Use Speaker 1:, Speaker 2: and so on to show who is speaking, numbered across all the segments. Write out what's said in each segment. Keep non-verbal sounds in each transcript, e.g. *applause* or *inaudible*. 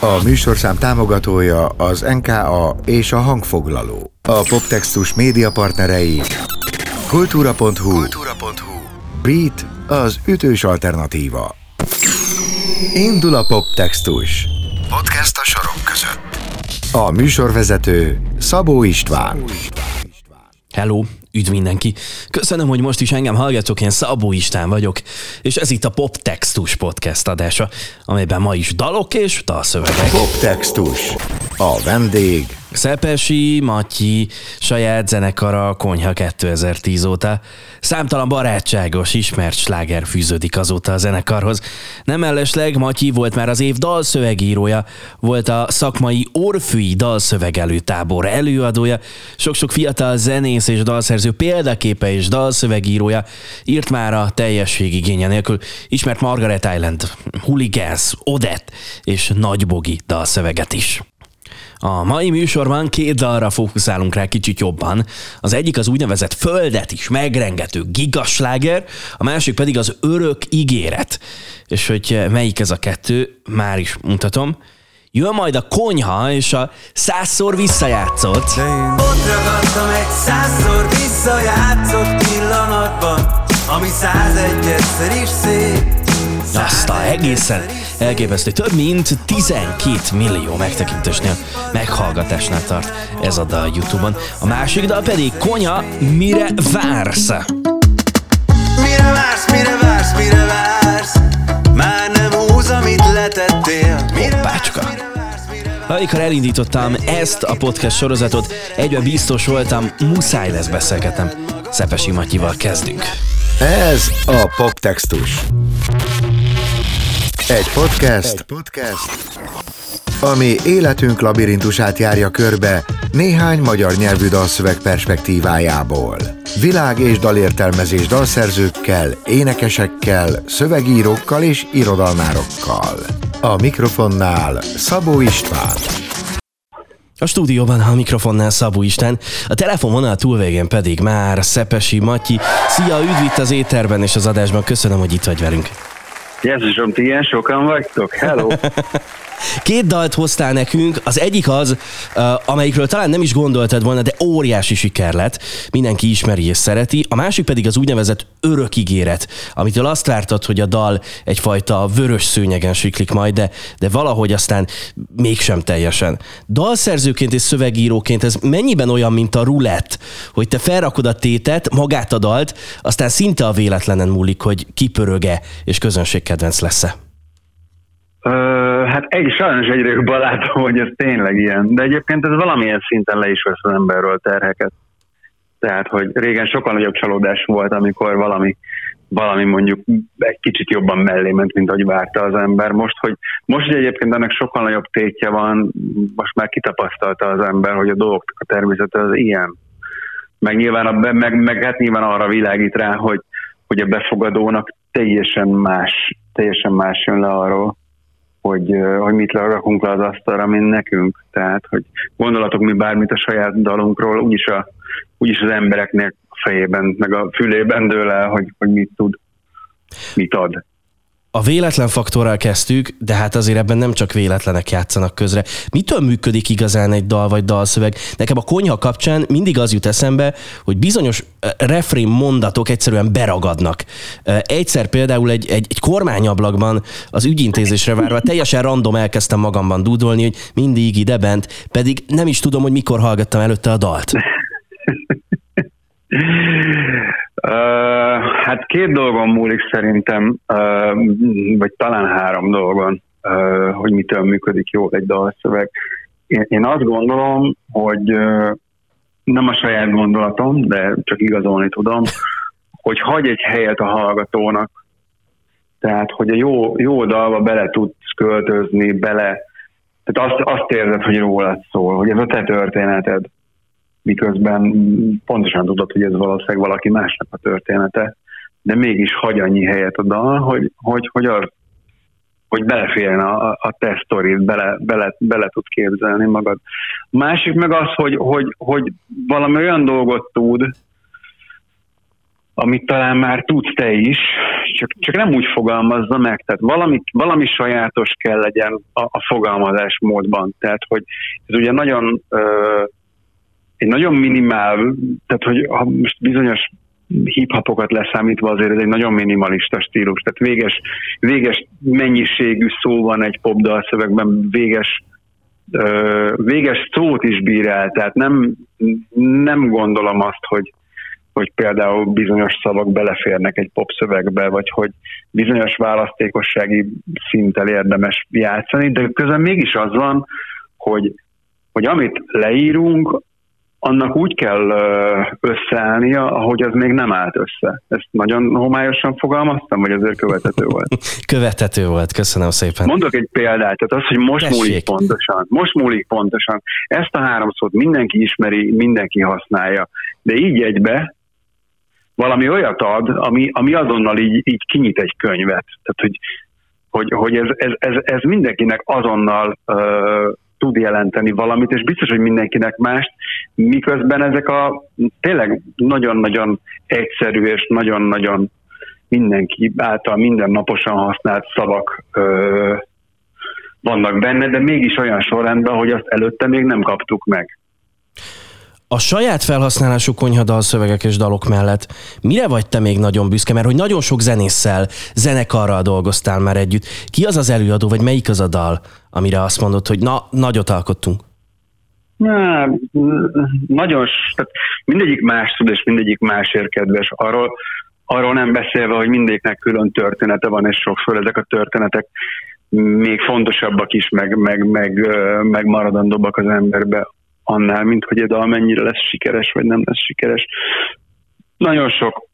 Speaker 1: A műsorszám támogatója az NKA és a hangfoglaló. A poptextus média partnerei kultúra.hu, kultúra.hu. Beat az ütős alternatíva. Indul a poptextus. Podcast a sorok között. A műsorvezető Szabó István.
Speaker 2: Hello, üdv mindenki! Köszönöm, hogy most is engem hallgatok, én Szabó István vagyok, és ez itt a Poptextus podcast adása, amelyben ma is dalok és dalszövegek.
Speaker 1: Poptextus. A vendég
Speaker 2: Szepesi, Matyi, saját zenekara Konyha 2010 óta. Számtalan barátságos, ismert sláger fűződik azóta a zenekarhoz. Nem mellesleg Matyi volt már az év dalszövegírója, volt a szakmai Orfűi dalszövegelőtábor előadója, sok-sok fiatal zenész és dalszerző példaképe és dalszövegírója, írt már a teljesség igénye nélkül, ismert Margaret Island, Hooligans, Odette és Nagybogi dalszöveget is. A mai műsorban két dalra fókuszálunk rá kicsit jobban. Az egyik az úgynevezett földet is megrengető gigasláger, a másik pedig az örök ígéret. És hogy melyik ez a kettő, már is mutatom. Jön majd a konyha és a százszor visszajátszott.
Speaker 3: Ott ragadtam egy százszor visszajátszott pillanatban, ami százegyedszer is szép.
Speaker 2: Azt a egészen elképesztő. Több mint 12 millió megtekintésnél, meghallgatásnál tart ez a dal YouTube-on. A másik dal pedig Konya, mire vársz?
Speaker 3: Mire vársz, mire vársz, mire vársz? Már nem húz, amit letettél. Mire
Speaker 2: Hoppácska.
Speaker 3: mire vársz?
Speaker 2: Amikor elindítottam ezt a podcast sorozatot, egyben biztos voltam, muszáj lesz beszélgetem. Szepesi Matyival kezdünk.
Speaker 1: Ez a Poptextus. Egy podcast, Egy podcast, ami életünk labirintusát járja körbe néhány magyar nyelvű dalszöveg perspektívájából. Világ és dalértelmezés dalszerzőkkel, énekesekkel, szövegírókkal és irodalmárokkal. A mikrofonnál Szabó István.
Speaker 2: A stúdióban a mikrofonnál Szabó Isten, a telefonvonal túlvégén pedig már Szepesi Matyi. Szia, üdv itt az éterben és az adásban, köszönöm, hogy itt vagy velünk.
Speaker 4: Jézusom, ti ilyen sokan vagytok? Hello! *laughs*
Speaker 2: Két dalt hoztál nekünk, az egyik az, uh, amelyikről talán nem is gondoltad volna, de óriási siker lett, mindenki ismeri és szereti, a másik pedig az úgynevezett örök ígéret, amitől azt vártad, hogy a dal egyfajta vörös szőnyegen siklik majd, de, de valahogy aztán mégsem teljesen. Dalszerzőként és szövegíróként ez mennyiben olyan, mint a rulett, hogy te felrakod a tétet, magát a dalt, aztán szinte a véletlenen múlik, hogy kipöröge és közönségkedvenc lesz-e.
Speaker 4: Ö, hát egy, sajnos egyre jobban látom, hogy ez tényleg ilyen. De egyébként ez valamilyen szinten le is vesz az emberről terheket. Tehát, hogy régen sokkal nagyobb csalódás volt, amikor valami, valami mondjuk egy kicsit jobban mellé ment, mint ahogy várta az ember. Most, hogy, most, hogy egyébként ennek sokkal nagyobb tétje van, most már kitapasztalta az ember, hogy a dolgoknak a természete az ilyen. Meg nyilván, a, meg, meg hát nyilván arra világít rá, hogy, hogy a befogadónak teljesen más, teljesen más jön le arról, hogy, hogy mit rakunk le az asztalra, mint nekünk. Tehát, hogy gondolatok mi bármit a saját dalunkról, úgyis, a, úgyis az embereknek fejében, meg a fülében dől el, hogy, hogy mit tud, mit ad.
Speaker 2: A véletlen faktorral kezdtük, de hát azért ebben nem csak véletlenek játszanak közre. Mitől működik igazán egy dal vagy dalszöveg? Nekem a konyha kapcsán mindig az jut eszembe, hogy bizonyos eh, refrén mondatok egyszerűen beragadnak. Eh, Egyszer például egy, egy, egy kormányablakban az ügyintézésre várva teljesen random elkezdtem magamban dúdolni, hogy mindig ide bent, pedig nem is tudom, hogy mikor hallgattam előtte a dalt. *laughs*
Speaker 4: Hát két dolgon múlik szerintem, vagy talán három dolgon, hogy mitől működik jól egy dalszöveg. Én, én azt gondolom, hogy nem a saját gondolatom, de csak igazolni tudom, hogy hagy egy helyet a hallgatónak. Tehát, hogy a jó, jó dalba bele tudsz költözni, bele, tehát azt, azt érzed, hogy rólad szól, hogy ez a te történeted miközben pontosan tudod, hogy ez valószínűleg valaki másnak a története, de mégis hagy annyi helyet a dal, hogy, hogy, hogy, az, hogy beleférjen a, a te sztorid, bele, bele, bele tud képzelni magad. Másik meg az, hogy, hogy, hogy valami olyan dolgot tud, amit talán már tudsz te is, csak, csak nem úgy fogalmazza meg, tehát valami, valami sajátos kell legyen a, a fogalmazás módban. Tehát, hogy ez ugye nagyon ö, egy nagyon minimál, tehát hogy ha most bizonyos hip-hopokat leszámítva azért ez egy nagyon minimalista stílus, tehát véges, véges mennyiségű szó van egy popdal szövegben, véges véges szót is bír el, tehát nem, nem gondolom azt, hogy, hogy például bizonyos szavak beleférnek egy popszövegbe, vagy hogy bizonyos választékossági szinttel érdemes játszani, de közben mégis az van, hogy, hogy amit leírunk, annak úgy kell összeállnia, ahogy az még nem állt össze. Ezt nagyon homályosan fogalmaztam, vagy azért követhető volt? *laughs*
Speaker 2: követhető volt, köszönöm szépen.
Speaker 4: Mondok egy példát, tehát az, hogy most Tessék. múlik pontosan, most múlik pontosan. Ezt a három szót mindenki ismeri, mindenki használja, de így egybe valami olyat ad, ami, ami azonnal így, így kinyit egy könyvet. Tehát, hogy, hogy, hogy ez, ez, ez, ez mindenkinek azonnal uh, tud jelenteni valamit, és biztos, hogy mindenkinek mást, miközben ezek a tényleg nagyon-nagyon egyszerű és nagyon-nagyon mindenki által mindennaposan használt szavak ö, vannak benne, de mégis olyan sorrendben, hogy azt előtte még nem kaptuk meg.
Speaker 2: A saját felhasználású konyhadal szövegek és dalok mellett mire vagy te még nagyon büszke? Mert hogy nagyon sok zenésszel, zenekarral dolgoztál már együtt. Ki az az előadó, vagy melyik az a dal, amire azt mondod, hogy na, nagyot alkottunk?
Speaker 4: Na, nagyon, tehát mindegyik más tud, és mindegyik másért kedves. Arról, arról nem beszélve, hogy mindegyiknek külön története van, és sokszor ezek a történetek még fontosabbak is, meg, meg, meg, meg maradandóbbak az emberbe annál, mint hogy a dal mennyire lesz sikeres, vagy nem lesz sikeres. Nagyon sok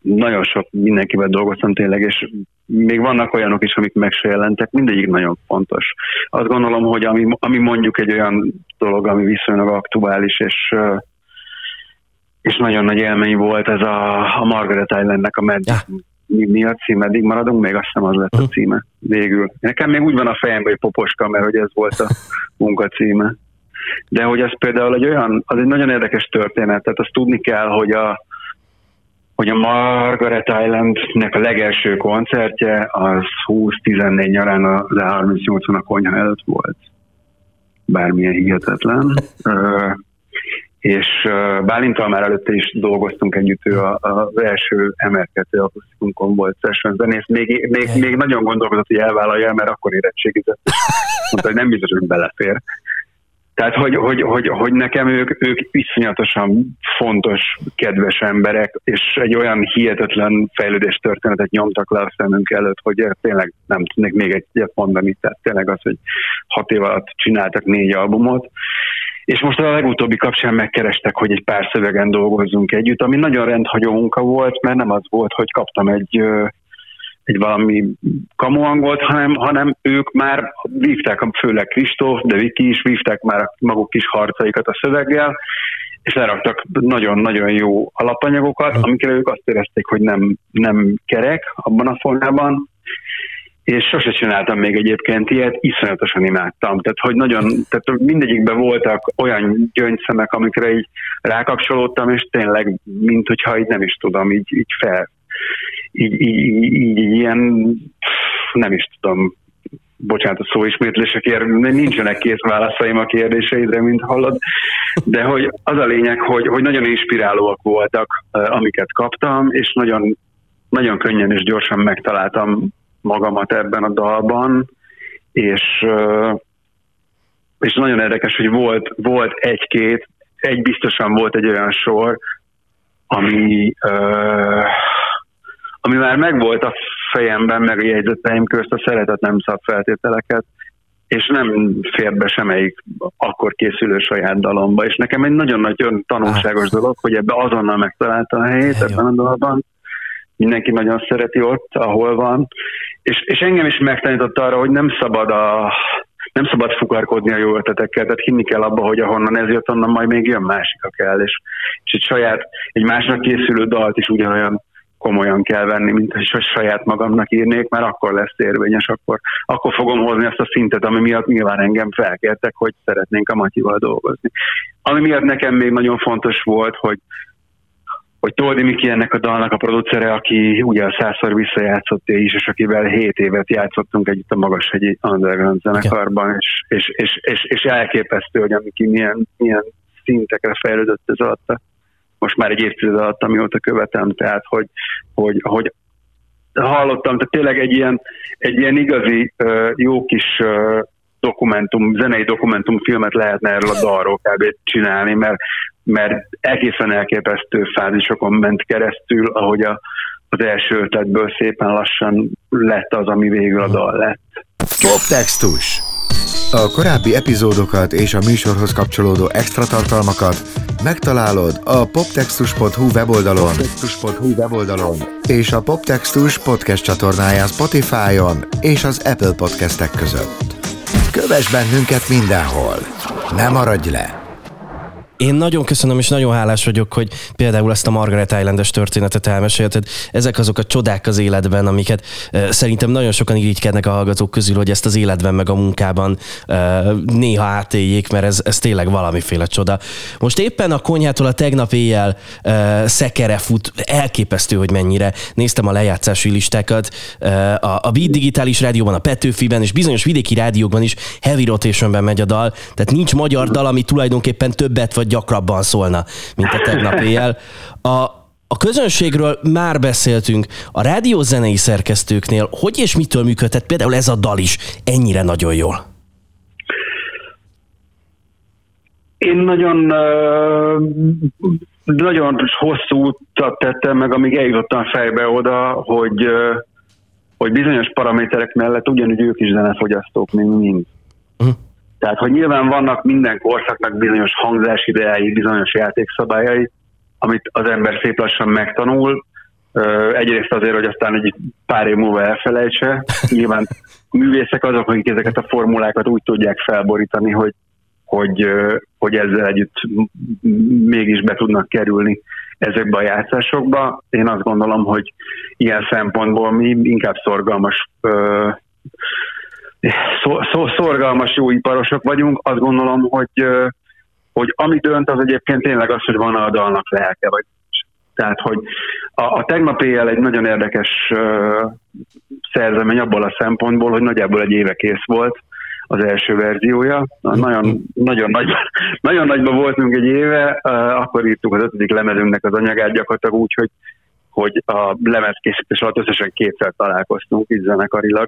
Speaker 4: nagyon sok mindenkivel dolgoztam tényleg, és még vannak olyanok is, amik meg se jelentek, mindegyik nagyon fontos. Azt gondolom, hogy ami, ami mondjuk egy olyan dolog, ami viszonylag aktuális, és és nagyon nagy élmény volt ez a, a Margaret Islandnek a meddig, ja. Mi, mi a cím, meddig maradunk, még azt hiszem az lett a címe végül. Nekem még úgy van a fejemben, hogy poposka, mert hogy ez volt a *laughs* munka címe. De hogy ez például egy olyan, az egy nagyon érdekes történet, tehát azt tudni kell, hogy a, hogy a Margaret Islandnek a legelső koncertje az 20-14 nyarán a Le38-on a konyha előtt volt. Bármilyen hihetetlen. És Bálintal már előtte is dolgoztunk együtt, ő az első emelkedő akusztikunkon volt session zenész. Még, még, még nagyon gondolkodott, hogy elvállalja, mert akkor érettségizett. Mondta, hogy nem biztos, hogy belefér. Tehát, hogy, hogy, hogy, hogy nekem ők, ők iszonyatosan fontos, kedves emberek, és egy olyan hihetetlen fejlődés történetet nyomtak le a szemünk előtt, hogy tényleg nem tudnék még egyet mondani. Tehát tényleg az, hogy hat év alatt csináltak négy albumot, és most a legutóbbi kapcsán megkerestek, hogy egy pár szövegen dolgozzunk együtt, ami nagyon rendhagyó munka volt, mert nem az volt, hogy kaptam egy egy valami kamuangolt, hanem, hanem ők már vívták, főleg Kristóf, de Viki is vívták már maguk kis harcaikat a szöveggel, és leraktak nagyon-nagyon jó alapanyagokat, amikre ők azt érezték, hogy nem, nem kerek abban a formában, és sose csináltam még egyébként ilyet, iszonyatosan imádtam. Tehát, hogy nagyon, tehát mindegyikben voltak olyan gyöngyszemek, amikre így rákapcsolódtam, és tényleg, mint hogyha így nem is tudom, így, így fel, így, így, így, így ilyen, nem is tudom, bocsánat a szóismétlésekért, nincsenek kész válaszaim a kérdéseidre, mint hallod, de hogy az a lényeg, hogy, hogy nagyon inspirálóak voltak, amiket kaptam, és nagyon, nagyon könnyen és gyorsan megtaláltam magamat ebben a dalban, és, és nagyon érdekes, hogy volt, volt egy-két, egy biztosan volt egy olyan sor, ami, ami már megvolt a fejemben, meg a jegyzeteim közt a szeretet nem szab feltételeket, és nem fér be semmelyik akkor készülő saját dalomba, és nekem egy nagyon nagy tanulságos dolog, hogy ebbe azonnal megtalálta a helyét ebben a dalban, mindenki nagyon szereti ott, ahol van, és, és engem is megtanított arra, hogy nem szabad a nem szabad fukarkodni a jó ötletekkel, tehát hinni kell abba, hogy ahonnan ez jött, onnan majd még jön másik kell, és, és egy saját, egy másnak készülő dalt is ugyanolyan komolyan kell venni, mint hogy saját magamnak írnék, mert akkor lesz érvényes, akkor, akkor fogom hozni azt a szintet, ami miatt nyilván engem felkértek, hogy szeretnénk a Matyival dolgozni. Ami miatt nekem még nagyon fontos volt, hogy hogy Toldi Miki ennek a dalnak a producere, aki ugye a százszor visszajátszott is, és akivel 7 évet játszottunk együtt a Magashegyi Underground zenekarban, és, és, és, és, és elképesztő, hogy a Miki milyen, milyen szintekre fejlődött ez alatt a most már egy évtized alatt, amióta követem, tehát hogy, hogy, hogy hallottam, tehát tényleg egy ilyen, egy ilyen igazi jó kis dokumentum, zenei dokumentumfilmet lehetne erről a dalról kb. csinálni, mert, mert egészen elképesztő fázisokon ment keresztül, ahogy a, az első ötletből szépen lassan lett az, ami végül a dal lett.
Speaker 1: Poptextus a korábbi epizódokat és a műsorhoz kapcsolódó extra tartalmakat megtalálod a poptextus.hu weboldalon, poptextus.hu weboldalon és a Poptextus podcast csatornáján Spotify-on és az Apple podcastek között. Kövess bennünket mindenhol! Ne maradj le!
Speaker 2: Én nagyon köszönöm, és nagyon hálás vagyok, hogy például ezt a Margaret Islandes történetet elmesélted. Ezek azok a csodák az életben, amiket szerintem nagyon sokan irigykednek a hallgatók közül, hogy ezt az életben meg a munkában néha átéljék, mert ez, ez tényleg valamiféle csoda. Most éppen a konyhától a tegnap éjjel szekere fut, elképesztő, hogy mennyire. Néztem a lejátszási listákat, a, a Beat Digitális Rádióban, a Petőfiben és bizonyos vidéki rádiókban is heavy rotationben megy a dal, tehát nincs magyar dal, ami tulajdonképpen többet vagy gyakrabban szólna, mint a tegnap éjjel. A, a közönségről már beszéltünk, a rádiózenei szerkesztőknél hogy és mitől működhet például ez a dal is ennyire nagyon jól?
Speaker 4: Én nagyon nagyon hosszú utat tettem meg, amíg eljutottam fejbe oda, hogy, hogy bizonyos paraméterek mellett ugyanúgy ők is zenefogyasztók, mint mind. Tehát, hogy nyilván vannak minden korszaknak bizonyos hangzásideái, bizonyos játékszabályai, amit az ember szép lassan megtanul, egyrészt azért, hogy aztán egy pár év múlva elfelejtse. Nyilván művészek azok, akik ezeket a formulákat úgy tudják felborítani, hogy, hogy, hogy ezzel együtt mégis be tudnak kerülni ezekbe a játszásokba. Én azt gondolom, hogy ilyen szempontból mi inkább szorgalmas szorgalmas jó iparosok vagyunk, azt gondolom, hogy, hogy ami dönt, az egyébként tényleg az, hogy van a dalnak lelke, vagy tehát, hogy a, a tegnap éjjel egy nagyon érdekes uh, szerzemény abból a szempontból, hogy nagyjából egy éve kész volt az első verziója. Nagyon, nagyon, nagy, nagyon nagyban voltunk egy éve, uh, akkor írtuk az ötödik lemezünknek az anyagát gyakorlatilag úgy, hogy, hogy a lemezkészítés alatt összesen kétszer találkoztunk így zenekarilag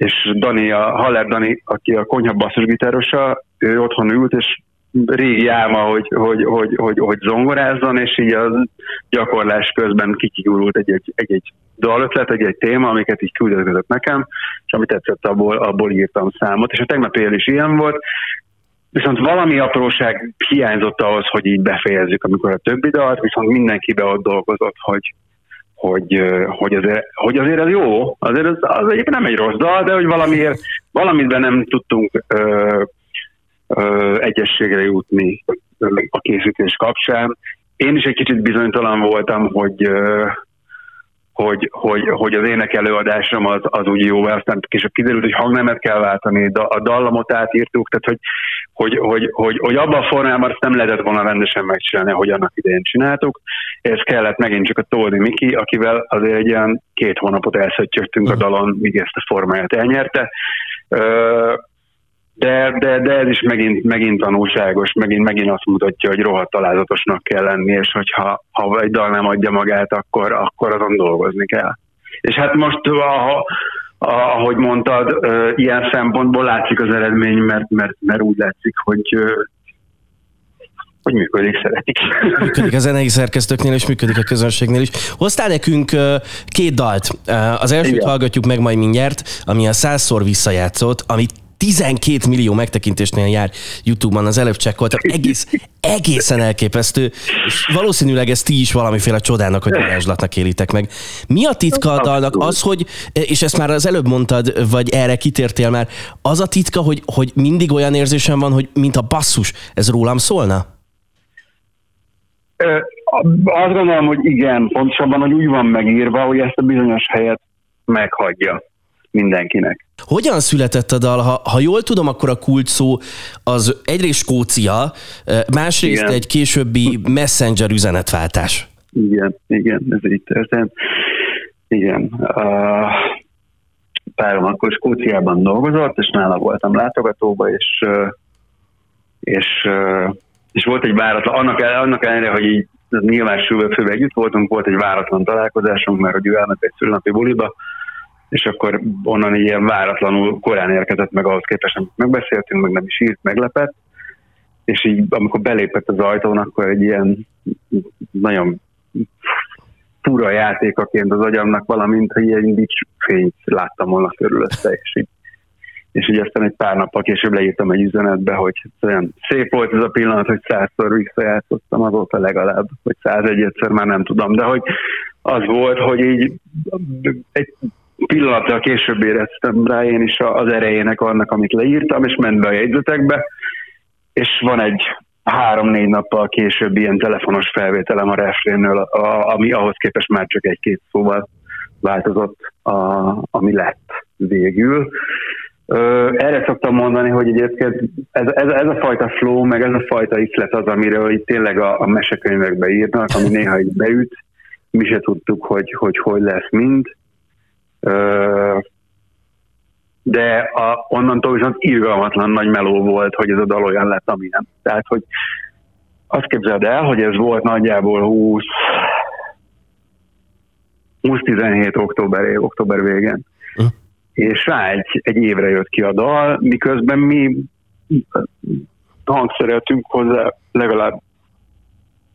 Speaker 4: és Dani, a Haller Dani, aki a konyha basszusgitárosa, ő otthon ült, és régi álma, hogy, hogy, hogy, hogy, hogy zongorázzon, és így a gyakorlás közben kikigyúrult egy-egy, egy-egy dalötlet, egy-egy téma, amiket így küldözött nekem, és amit tetszett, abból, abból írtam számot. És a tegnap éjjel is ilyen volt, viszont valami apróság hiányzott ahhoz, hogy így befejezzük, amikor a többi dalt, viszont mindenki be ott dolgozott, hogy, hogy, hogy, azért, hogy azért ez jó, azért ez, az egyébként nem egy rossz dal, de hogy valamiért, valamiben nem tudtunk ö, ö, egyességre jutni a készítés kapcsán. Én is egy kicsit bizonytalan voltam, hogy ö, hogy, hogy, hogy az ének előadásom az, az úgy jó, aztán később kiderült, hogy hangnemet kell váltani, a dallamot átírtuk, tehát hogy, hogy, hogy, hogy, hogy abban a formában azt nem lehetett volna rendesen megcsinálni, hogy annak idején csináltuk. Ez kellett megint csak a Toldi Miki, akivel azért egy ilyen két hónapot elszöttyögtünk a dalon, míg ezt a formáját elnyerte de, de, de ez is megint, megint tanulságos, megint, megint azt mutatja, hogy rohadt találzatosnak kell lenni, és hogyha ha egy dal nem adja magát, akkor, akkor azon dolgozni kell. És hát most, a, ahogy mondtad, ilyen szempontból látszik az eredmény, mert, mert, mert úgy látszik, hogy hogy működik, szeretik. *laughs*
Speaker 2: Működik a zenei szerkesztőknél, és működik a közönségnél is. Hoztál nekünk két dalt. Az elsőt Igen. hallgatjuk meg majd mindjárt, ami a százszor visszajátszott, amit 12 millió megtekintésnél jár YouTube-on, az előbb csekkoltam, egész, egészen elképesztő, és valószínűleg ezt ti is valamiféle csodának, vagy varázslatnak élitek meg. Mi a titka a dalnak? Az, hogy, és ezt már az előbb mondtad, vagy erre kitértél már, az a titka, hogy, hogy mindig olyan érzésem van, hogy mint a basszus, ez rólam szólna?
Speaker 4: Azt gondolom, hogy igen, pontosabban, hogy úgy van megírva, hogy ezt a bizonyos helyet meghagyja mindenkinek.
Speaker 2: Hogyan született a dal? Ha, ha jól tudom, akkor a kult szó az egyrészt Skócia, másrészt Igen. egy későbbi messenger üzenetváltás.
Speaker 4: Igen, igen, ez így történt. Igen. Uh, párom akkor Skóciában dolgozott, és nála voltam látogatóba, és, és, és volt egy váratlan, annak, annak ellenére, hogy így nyilván főbe együtt voltunk, volt egy váratlan találkozásunk, mert hogy ő elment egy szülnapi buliba, és akkor onnan ilyen váratlanul korán érkezett meg ahhoz képest, amit megbeszéltünk, meg nem is írt, meglepett, és így amikor belépett az ajtón, akkor egy ilyen nagyon fura játékaként az agyamnak, valamint, hogy ilyen fényt láttam volna körülötte, és így, és így aztán egy pár nappal később leírtam egy üzenetbe, hogy olyan szép volt ez a pillanat, hogy százszor visszajátszottam, azóta legalább, hogy százegy egyszer már nem tudom, de hogy az volt, hogy így egy pillanattal később éreztem rá én is az erejének annak, amit leírtam, és ment be a jegyzetekbe, és van egy három-négy nappal később ilyen telefonos felvételem a refrénről, ami ahhoz képest már csak egy-két szóval változott, a, ami lett végül. Erre szoktam mondani, hogy egyébként ez, ez, ez a fajta flow, meg ez a fajta iszlet az, amiről itt tényleg a, a mesekönyvekbe írnak, ami néha így beüt, mi se tudtuk, hogy hogy, hogy lesz mind de a, onnantól viszont irgalmatlan nagy meló volt, hogy ez a dal olyan lett, amilyen. Tehát, hogy azt képzeld el, hogy ez volt nagyjából 20 20-17 október, október végén. Uh. És rá egy, egy évre jött ki a dal, miközben mi hangszereltünk hozzá legalább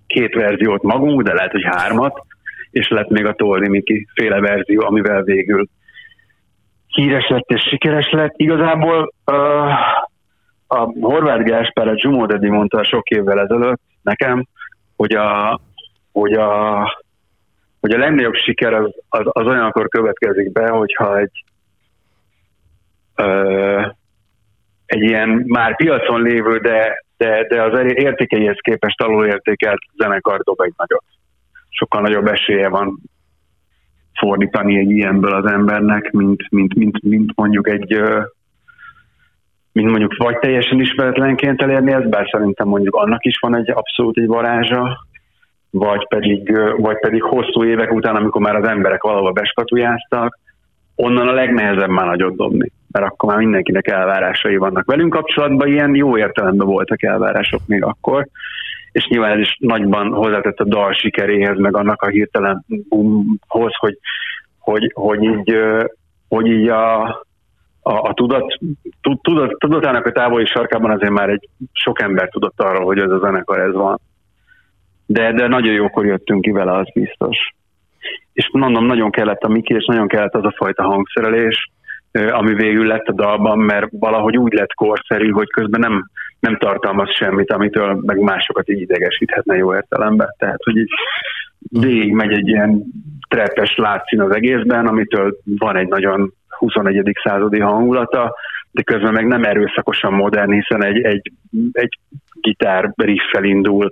Speaker 4: két verziót magunk, de lehet, hogy hármat, és lett még a Toldi Miki féle verzió, amivel végül híres lett és sikeres lett. Igazából uh, a Horváth Gáspár, a Zsumó Dedi mondta sok évvel ezelőtt nekem, hogy a, hogy a, hogy a legnagyobb siker az, az, az olyankor következik be, hogyha egy uh, egy ilyen már piacon lévő, de, de, de az értékeihez képest alulértékelt zenekar dob egy nagyot. Sokkal nagyobb esélye van fordítani egy ilyenből az embernek, mint, mint, mint, mint mondjuk egy mint mondjuk vagy teljesen ismeretlenként elérni ezt, bár szerintem mondjuk annak is van egy abszolút egy varázsa, vagy pedig, vagy pedig hosszú évek után, amikor már az emberek valahol beskatujáztak, onnan a legnehezebb már nagyot dobni, mert akkor már mindenkinek elvárásai vannak. Velünk kapcsolatban ilyen jó értelemben voltak elvárások még akkor, és nyilván ez is nagyban hozzátett a dal sikeréhez, meg annak a hirtelen boomhoz, hogy, hogy, hogy így, hogy így a, a, a tudat, tudat, tudatának a távoli sarkában azért már egy sok ember tudott arról, hogy ez a zenekar ez van. De, de nagyon jókor jöttünk ki vele, az biztos. És mondom, nagyon kellett a Miki, és nagyon kellett az a fajta hangszerelés, ami végül lett a dalban, mert valahogy úgy lett korszerű, hogy közben nem, nem tartalmaz semmit, amitől meg másokat így idegesíthetne jó értelemben. Tehát, hogy így végig megy egy ilyen treppes látszín az egészben, amitől van egy nagyon 21. századi hangulata, de közben meg nem erőszakosan modern, hiszen egy, egy, egy gitár riffel indul,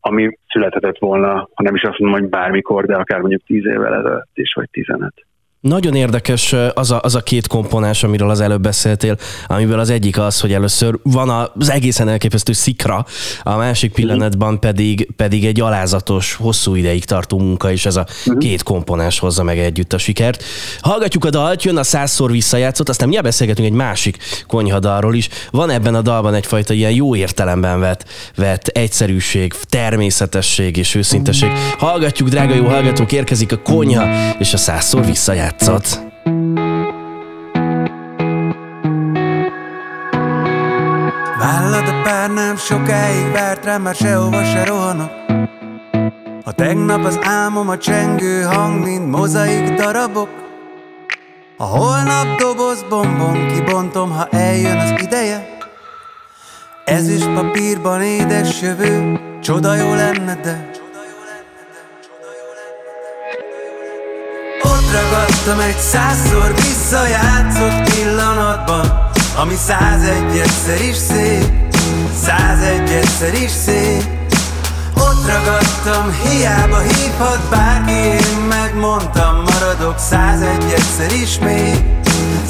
Speaker 4: ami születhetett volna, ha nem is azt mondom, hogy bármikor, de akár mondjuk 10 évvel ezelőtt is, vagy 15.
Speaker 2: Nagyon érdekes az a, az a két komponás, amiről az előbb beszéltél, amiből az egyik az, hogy először van az egészen elképesztő szikra, a másik pillanatban pedig, pedig egy alázatos, hosszú ideig tartó munka, és ez a uh-huh. két komponás hozza meg együtt a sikert. Hallgatjuk a dalt, jön a százszor visszajátszott, aztán mi beszélgetünk egy másik konyhadalról is. Van ebben a dalban egyfajta ilyen jó értelemben vett, vett egyszerűség, természetesség és őszintesség. Hallgatjuk, drága jó hallgatók, érkezik a konyha, és a százszor visszajátszott játszott.
Speaker 3: Vállad a pár sokáig várt rám, már sehova se rohanok. A tegnap az álmom a csengő hang, mint mozaik darabok. A holnap doboz bombon kibontom, ha eljön az ideje. Ez is papírban édes jövő, csoda jó lenne, de ragadtam egy százszor visszajátszott pillanatban Ami százegy egyszer is szép Százegy egyszer is szép. Ott ragadtam, hiába hívhat bárki Én megmondtam, maradok százegy egyszer is még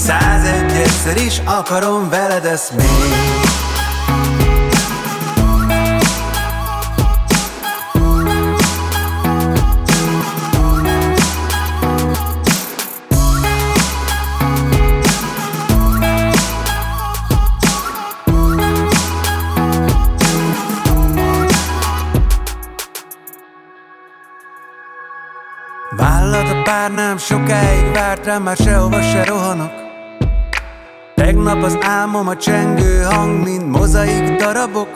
Speaker 3: Százegy egyszer is akarom veled ezt még sokáig várt rám, már sehova se rohanok. Tegnap az álmom a csengő hang, mint mozaik darabok.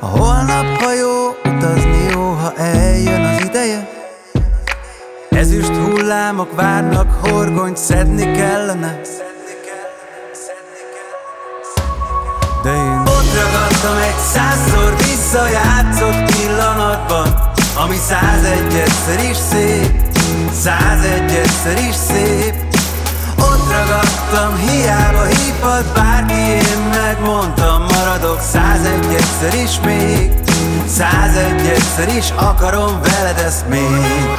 Speaker 3: A holnap hajó, utazni jó, ha eljön az ideje. Ezüst hullámok várnak, horgonyt szedni kellene. De én ott ragadtam egy százszor visszajátszott pillanatban Ami százegy egyszer is szép Százegy egyszer is szép. Ott ragadtam, hiába hívhat bárki Én megmondtam, maradok. Százegy egyszer is még. Százegy egyszer is akarom veled ezt még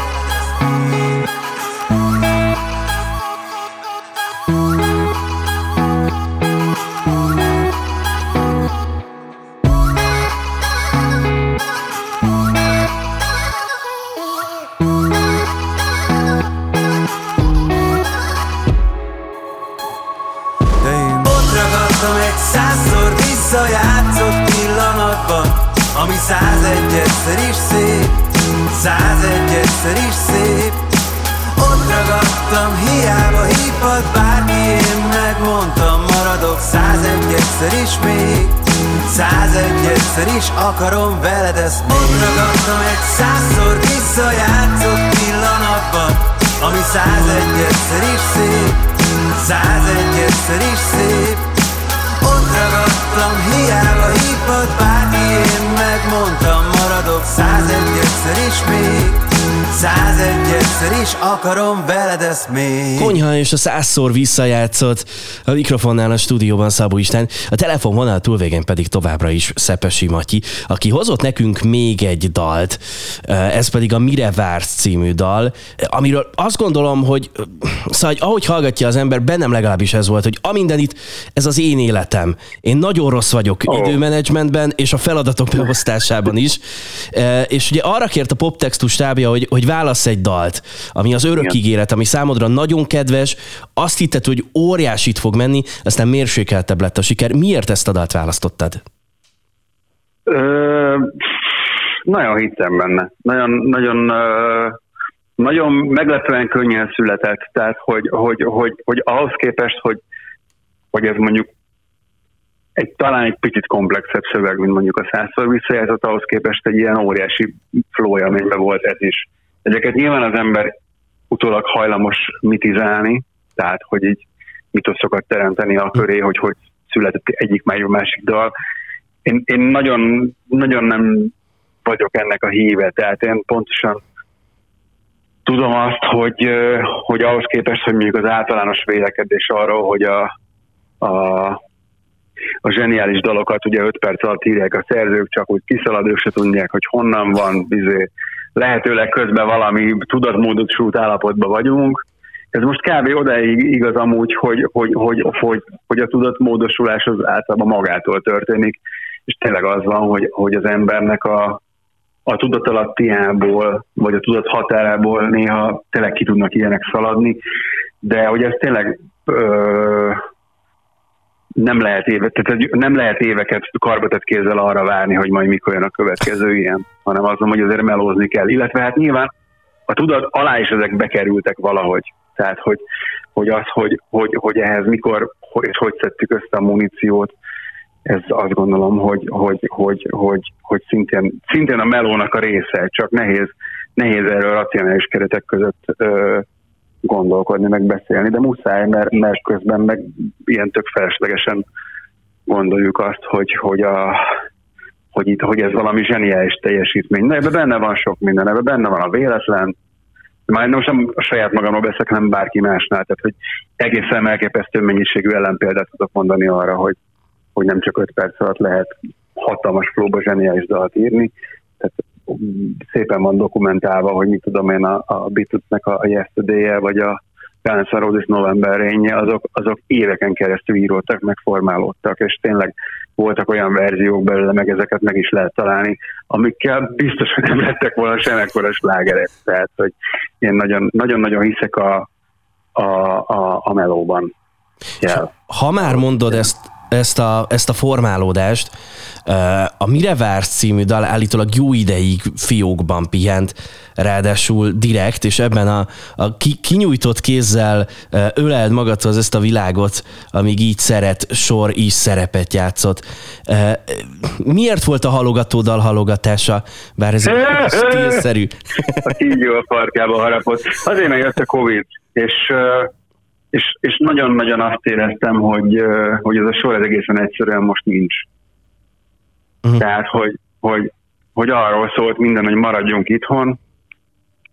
Speaker 3: is akarom veled ezt. Még Ott ragadtam egy százszor visszajátszott pillanatban Ami százegy egyszer is szép Százegy egyszer is szép. Ott ragadtam, hiába hívhat bárki Én megmondtam, maradok százegy egyszer is még Százegy egyszer is akarom veled ezt még.
Speaker 2: Konyha és a százszor visszajátszott a mikrofonnál a stúdióban Szabó Isten, a telefonvonal túlvégén pedig továbbra is Szepesi Matyi, aki hozott nekünk még egy dalt, ez pedig a Mire vársz című dal, amiről azt gondolom, hogy szóval, hogy ahogy hallgatja az ember, bennem legalábbis ez volt, hogy a itt, ez az én életem. Én nagyon rossz vagyok oh. időmenedzsmentben, és a feladatok beosztásában is. És ugye arra kért a poptextus stábja, hogy, hogy válasz egy dalt, ami az örök ígéret, ami számodra nagyon kedves, azt hitted, hogy óriásit fog menni, aztán mérsékeltebb lett a siker. Miért ezt a dalt választottad?
Speaker 4: Ö, nagyon hittem benne. Nagyon, nagyon, nagyon meglepően könnyen született. Tehát, hogy, hogy, hogy, hogy ahhoz képest, hogy, hogy ez mondjuk egy talán egy picit komplexebb szöveg, mint mondjuk a százszor visszajelzett, ahhoz képest egy ilyen óriási flow élményben volt ez is. Ezeket nyilván az ember utólag hajlamos mitizálni, tehát hogy így mitoszokat teremteni a köré, hogy hogy született egyik meg másik dal. Én, én nagyon, nagyon nem vagyok ennek a híve, tehát én pontosan tudom azt, hogy, hogy ahhoz képest, hogy mondjuk az általános vélekedés arról, hogy a, a, a zseniális dalokat ugye 5 perc alatt írják a szerzők, csak úgy kiszalad, ők se tudják, hogy honnan van, bizé, lehetőleg közben valami tudatmódosult állapotban vagyunk. Ez most kb. odáig igaz amúgy, hogy, hogy, hogy, hogy, hogy a tudatmódosulás az általában magától történik, és tényleg az van, hogy, hogy az embernek a, a tudatalattiából, vagy a tudat határából néha tényleg ki tudnak ilyenek szaladni, de hogy ez tényleg ö, nem lehet, éve, tehát nem lehet éveket karbatett kézzel arra várni, hogy majd mikor jön a következő ilyen, hanem azon, hogy azért melózni kell. Illetve hát nyilván a tudat alá is ezek bekerültek valahogy. Tehát, hogy, hogy az, hogy, hogy, hogy ehhez mikor és hogy szedtük össze a muníciót, ez azt gondolom, hogy, hogy, hogy, hogy, hogy szintén, szintén a melónak a része, csak nehéz, nehéz erről racionális keretek között ö, gondolkodni, meg beszélni, de muszáj, mert, mert közben meg ilyen tök feleslegesen gondoljuk azt, hogy, hogy, a, hogy, itt, hogy ez valami zseniális teljesítmény. Na, ebben benne van sok minden, ebben benne van a véletlen, már most nem a saját magamról beszélek, hanem bárki másnál, tehát hogy egészen elképesztő mennyiségű ellenpéldát tudok mondani arra, hogy, hogy nem csak 5 perc alatt lehet hatalmas flóba zseniális dalt írni, tehát szépen van dokumentálva, hogy mit tudom én a, a Beatlesnek a yesterday vagy a Guns N' Roses November rénye, azok, azok éveken keresztül íródtak, megformálódtak, és tényleg voltak olyan verziók belőle, meg ezeket meg is lehet találni, amikkel biztos, hogy nem lettek volna semmekkora slágerek. Tehát, hogy én nagyon-nagyon hiszek a, a, a, a melóban.
Speaker 2: Yeah. Ha már mondod ezt, ezt a, ezt a formálódást. A Mire vársz című dal állítólag jó ideig fiókban pihent, ráadásul direkt, és ebben a, a ki, kinyújtott kézzel öleld magadhoz ezt a világot, amíg így szeret, sor is szerepet játszott. Miért volt a halogató dal halogatása, bár ez *laughs* stílszerű?
Speaker 4: A kígyó a farkába harapott. Azért megjött a Covid, és és, és nagyon-nagyon azt éreztem, hogy, hogy ez a sor ez egészen egyszerűen most nincs. Uh-huh. Tehát, hogy, hogy, hogy arról szólt minden, hogy maradjunk itthon,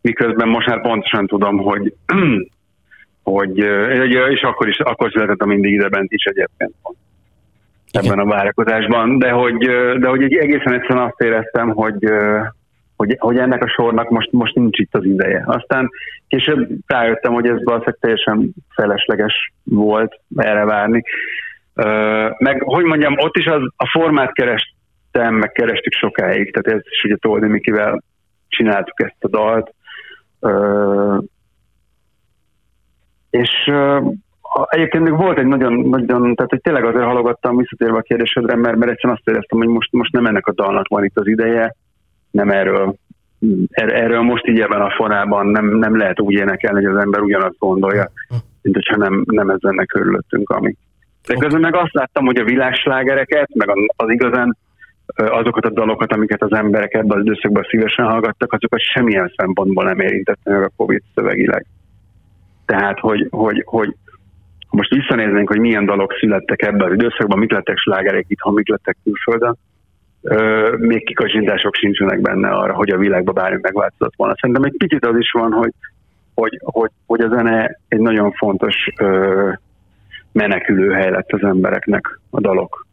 Speaker 4: miközben most már pontosan tudom, hogy, *clears throat* hogy és akkor is akkor született a mindig ide bent is egyébként ebben a várakozásban, de hogy, de hogy egy egészen egyszerűen azt éreztem, hogy, hogy, hogy ennek a sornak most, most nincs itt az ideje. Aztán később rájöttem, hogy ez valószínűleg teljesen felesleges volt erre várni. Meg, hogy mondjam, ott is az, a formát kerestem, meg kerestük sokáig, tehát ez is ugye Toldi Mikivel csináltuk ezt a dalt. És egyébként még volt egy nagyon, nagyon tehát hogy tényleg azért halogattam visszatérve a kérdésedre, mert, mert egyszerűen azt éreztem, hogy most, most nem ennek a dalnak van itt az ideje, nem erről, er, erről most így ebben a formában nem, nem lehet úgy énekelni, hogy az ember ugyanazt gondolja, mint hogyha nem, nem ez lenne körülöttünk, ami. De közben meg azt láttam, hogy a világslágereket, meg az igazán azokat a dalokat, amiket az emberek ebben az időszakban szívesen hallgattak, azokat semmilyen szempontból nem érintette meg a Covid szövegileg. Tehát, hogy, hogy, hogy most visszanéznénk, hogy milyen dalok születtek ebben az időszakban, mik lettek slágerek itthon, mik lettek külföldön, még kikazsintások sincsenek benne arra, hogy a világban bármi megváltozott volna. Szerintem egy picit az is van, hogy, hogy, hogy, hogy a zene egy nagyon fontos ö, menekülő hely lett az embereknek a dalok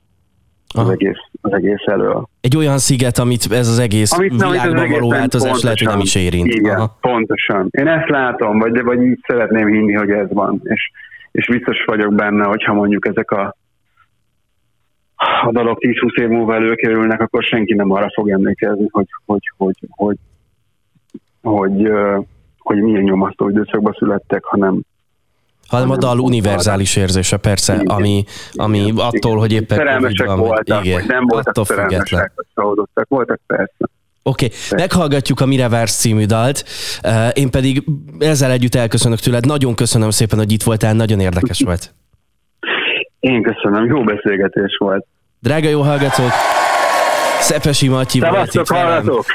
Speaker 4: az egész, az egész elől.
Speaker 2: Egy olyan sziget, amit ez az egész amit, világban amit való változás lehet, hogy nem is érint.
Speaker 4: Igen, Aha. pontosan. Én ezt látom, vagy, vagy így szeretném hinni, hogy ez van. És, és biztos vagyok benne, hogyha mondjuk ezek a a dalok 10-20 év múlva előkerülnek, akkor senki nem arra fog emlékezni, hogy, hogy, hogy, hogy, hogy, hogy milyen nyomasztó időszakban születtek, hanem
Speaker 2: hanem a dal univerzális érzése, persze, igen, ami, ami igen, attól, igen. hogy éppen
Speaker 4: szerelmesek van, voltak, igen, vagy nem voltak attól független. voltak, persze.
Speaker 2: Oké, okay. meghallgatjuk a Mire Vársz című dalt, én pedig ezzel együtt elköszönök tőled. Nagyon köszönöm szépen, hogy itt voltál, nagyon érdekes *laughs* volt.
Speaker 4: Én köszönöm, jó beszélgetés volt.
Speaker 2: Drága jó hallgatók, Szepesi Matyi volt itt
Speaker 4: hallgatók.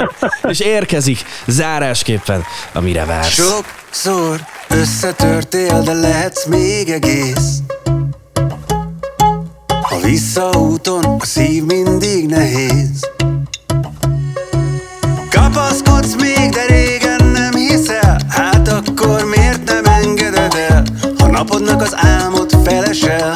Speaker 4: *laughs*
Speaker 2: És érkezik zárásképpen, amire vársz.
Speaker 3: Sokszor összetörtél, de lehetsz még egész. A visszaúton a szív mindig nehéz. Napodnak az álmod felesel?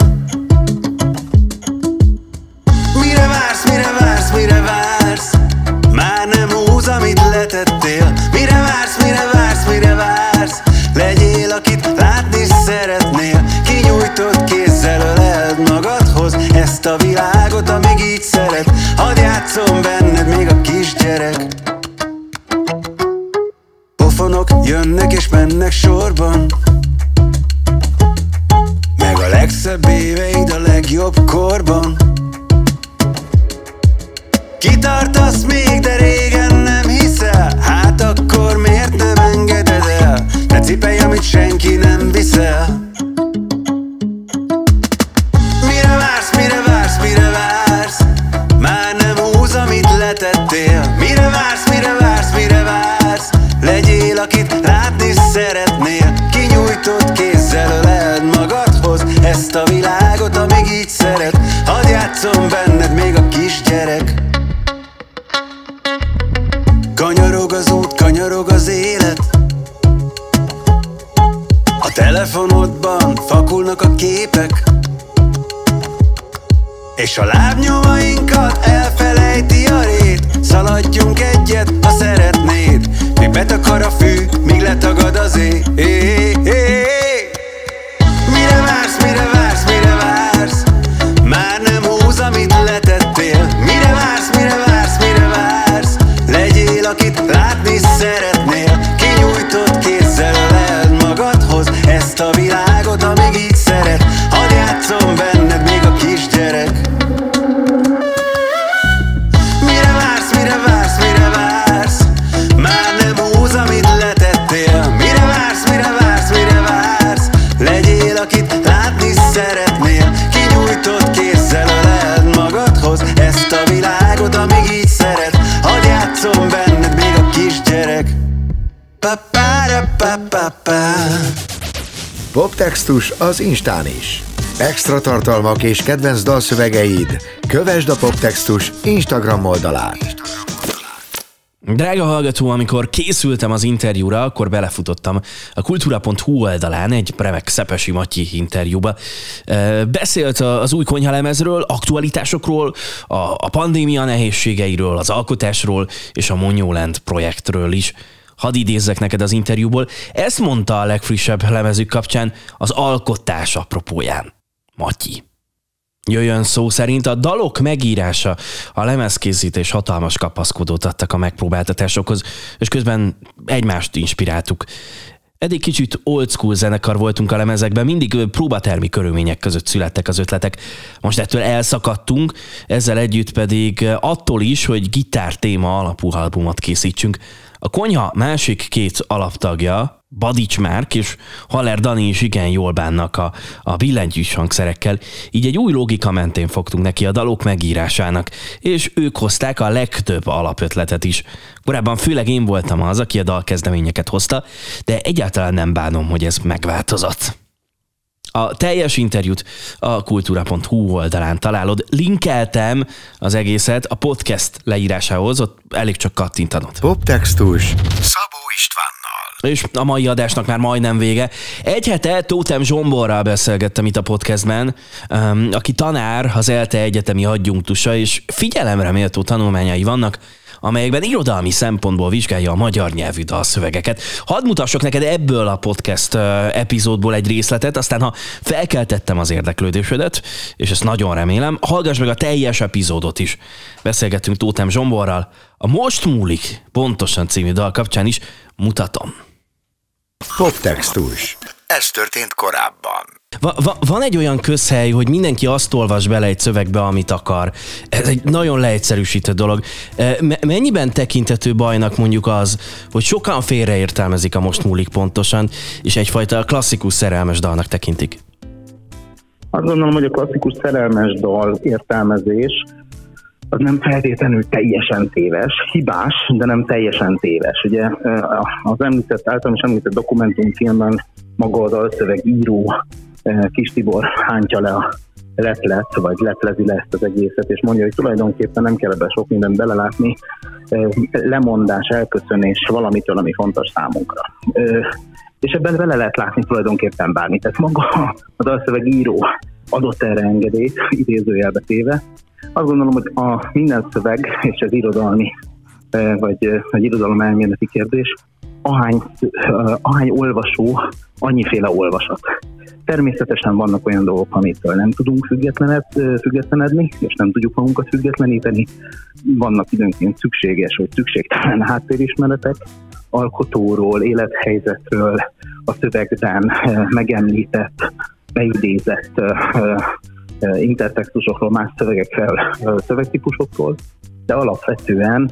Speaker 3: lucky that
Speaker 1: Poptextus az Instán is. Extra tartalmak és kedvenc dalszövegeid. Kövesd a Poptextus Instagram oldalát.
Speaker 2: Drága hallgató, amikor készültem az interjúra, akkor belefutottam a kultúra.hu oldalán egy remek Szepesi Matyi interjúba. Beszélt az új konyhalemezről, aktualitásokról, a pandémia nehézségeiről, az alkotásról és a Monyolend projektről is. Hadd idézzek neked az interjúból. Ezt mondta a legfrissebb lemezük kapcsán az alkotás apropóján. Matyi. Jöjjön szó szerint a dalok megírása, a lemezkészítés hatalmas kapaszkodót adtak a megpróbáltatásokhoz, és közben egymást inspiráltuk. Eddig kicsit old school zenekar voltunk a lemezekben, mindig próbatermi körülmények között születtek az ötletek. Most ettől elszakadtunk, ezzel együtt pedig attól is, hogy gitár téma alapú albumot készítsünk. A konyha másik két alaptagja, Badics Márk és Haller Dani is igen jól bánnak a, a billentyűs hangszerekkel, így egy új logika mentén fogtunk neki a dalok megírásának, és ők hozták a legtöbb alapötletet is. Korábban főleg én voltam az, aki a dalkezdeményeket hozta, de egyáltalán nem bánom, hogy ez megváltozott. A teljes interjút a kultúra.hu oldalán találod. Linkeltem az egészet a podcast leírásához, ott elég csak kattintanod.
Speaker 1: Poptextus Szabó Istvánnal.
Speaker 2: És a mai adásnak már majdnem vége. Egy hete Tótem Zsomborral beszélgettem itt a podcastben, um, aki tanár, az ELTE egyetemi adjunktusa, és figyelemre méltó tanulmányai vannak, amelyekben irodalmi szempontból vizsgálja a magyar nyelvű dalszövegeket. Hadd mutassak neked ebből a podcast epizódból egy részletet, aztán ha felkeltettem az érdeklődésedet, és ezt nagyon remélem, hallgass meg a teljes epizódot is. Beszélgettünk Tótem Zsomborral, a Most múlik pontosan című dal kapcsán is mutatom.
Speaker 1: Poptextus. Ez történt korábban.
Speaker 2: Va, va, van egy olyan közhely, hogy mindenki azt olvas bele egy szövegbe, amit akar. Ez egy nagyon leegyszerűsített dolog. E, mennyiben tekintető bajnak mondjuk az, hogy sokan félreértelmezik a most múlik pontosan, és egyfajta klasszikus szerelmes dalnak tekintik?
Speaker 5: Azt gondolom, hogy a klasszikus szerelmes dal értelmezés az nem feltétlenül teljesen téves, hibás, de nem teljesen téves. Ugye e, az említett, általam is említett dokumentumfilmben maga az alszöveg író Kis Tibor hántja le a leplet, vagy leplezi le ezt az egészet, és mondja, hogy tulajdonképpen nem kell ebben sok mindent belelátni, eh, lemondás, elköszönés valamitől, ami fontos számunkra. Eh, és ebben bele lehet látni tulajdonképpen bármit. Tehát maga a dalszöveg író adott erre engedélyt, idézőjelbe téve. Azt gondolom, hogy a minden szöveg és az irodalmi, vagy, vagy irodalom elméleti kérdés, ahány, ahány olvasó, annyiféle olvasat. Természetesen vannak olyan dolgok, amitől nem tudunk függetlened, függetlenedni, és nem tudjuk magunkat függetleníteni. Vannak időnként szükséges vagy szükségtelen háttérismeretek, alkotóról, élethelyzetről, a szövegben megemlített, beidézett intertextusokról, más szövegekkel, szövegtípusokról, de alapvetően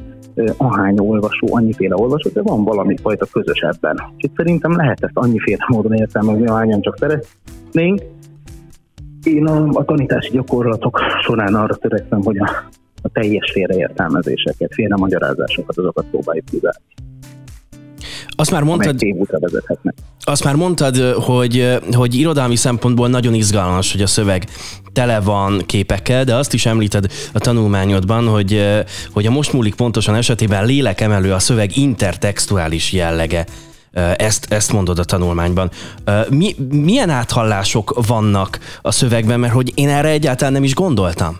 Speaker 5: ahány olvasó, annyiféle olvasó, de van valami fajta közös ebben. Úgyhogy szerintem lehet ezt annyiféle módon értelmezni, ahányan csak szeretnénk. Én a, a tanítási gyakorlatok során arra törekszem, hogy a, a teljes félreértelmezéseket, félre magyarázásokat, azokat próbáljuk kizárni.
Speaker 2: Azt már mondtad, azt már mondtad, hogy, hogy irodalmi szempontból nagyon izgalmas, hogy a szöveg tele van képekkel, de azt is említed a tanulmányodban, hogy, hogy a most múlik pontosan esetében lélekemelő a szöveg intertextuális jellege. Ezt, ezt mondod a tanulmányban. Mi, milyen áthallások vannak a szövegben, mert hogy én erre egyáltalán nem is gondoltam?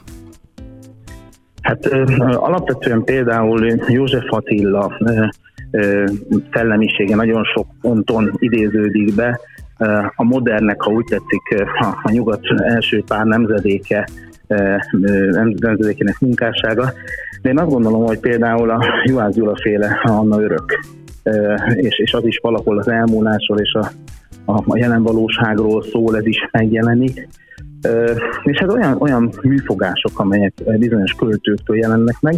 Speaker 5: Hát alapvetően például József Attila szellemisége nagyon sok ponton idéződik be. A modernnek, ha úgy tetszik, a nyugat első pár nemzedéke, nemzedékének munkássága. De én azt gondolom, hogy például a Juhász Gyula féle Anna Örök, és, és az is valahol az elmúlásról és a, a, a jelen valóságról szól, ez is megjelenik. És hát olyan, olyan műfogások, amelyek bizonyos költőktől jelennek meg,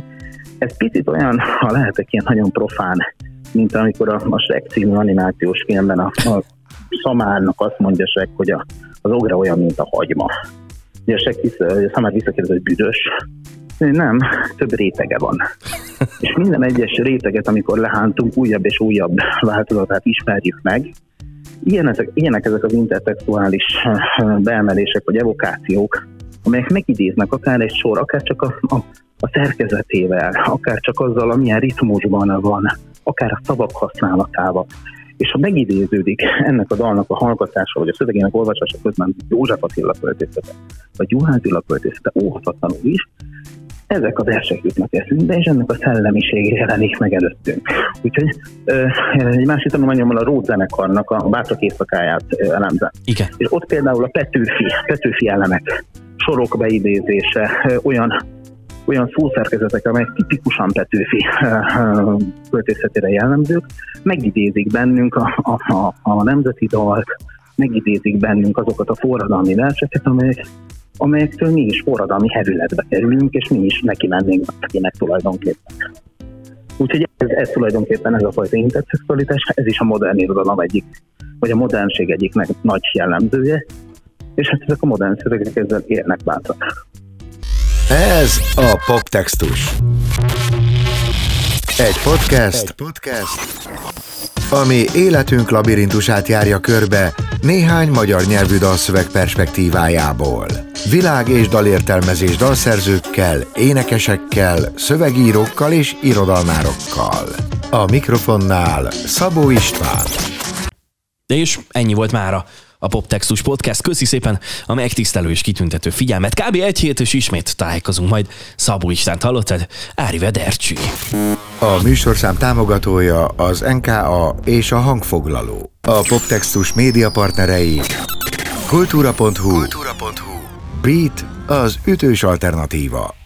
Speaker 5: ez picit olyan, ha lehetek ilyen nagyon profán, mint amikor a, a Shrek című animációs filmben a, a szamárnak azt mondja Shrek, hogy a, az ogra olyan, mint a hagyma. Ugye Shrek vissza, a szamár visszakérdez, hogy büdös. Nem, több rétege van. és minden egyes réteget, amikor lehántunk, újabb és újabb változatát ismerjük meg, Ilyen ezek, ilyenek ezek az intertextuális beemelések vagy evokációk, amelyek megidéznek akár egy sor, akár csak a, a, a szerkezetével, akár csak azzal, amilyen ritmusban van, akár a szavak használatával. És ha megidéződik ennek a dalnak a hallgatása, vagy a szövegének olvasása közben József Attila költészete, vagy Juhász Attila költészete óhatatlanul is, ezek a versek jutnak eszünkbe, és ennek a szellemisége jelenik meg előttünk. Úgyhogy egy másik tanulmányommal a Rót zenekarnak a Bátrak éjszakáját elemzem.
Speaker 2: Igen.
Speaker 5: És ott például a Petőfi, Petőfi elemek, sorok beidézése, olyan olyan szószerkezetek, amelyek tipikusan Petőfi költészetére jellemzők, megidézik bennünk a, a, a, a nemzeti dalt, megidézik bennünk azokat a forradalmi verseket, amelyek amelyektől mi is forradalmi herületbe kerülünk, és mi is neki mennénk akinek tulajdonképpen. Úgyhogy ez, ez tulajdonképpen ez a fajta interszexualitás, ez is a modern irodalom egyik, vagy a modernség egyik nagy jellemzője, és hát ezek a modern szövegek ezzel érnek bátrak.
Speaker 1: Ez a Poptextus. Egy podcast, Egy podcast, ami életünk labirintusát járja körbe néhány magyar nyelvű dalszöveg perspektívájából. Világ és dalértelmezés dalszerzőkkel, énekesekkel, szövegírókkal és irodalmárokkal. A mikrofonnál Szabó István.
Speaker 2: És ennyi volt mára a Poptextus Podcast. Köszi szépen a megtisztelő és kitüntető figyelmet. Kb. egy hét, és ismét találkozunk majd. Szabó Istánt hallottad? Ári Vedercsű.
Speaker 1: A műsorszám támogatója az NKA és a hangfoglaló. A Poptextus média partnerei kultúra.hu, kultúra.hu. Beat az ütős alternatíva.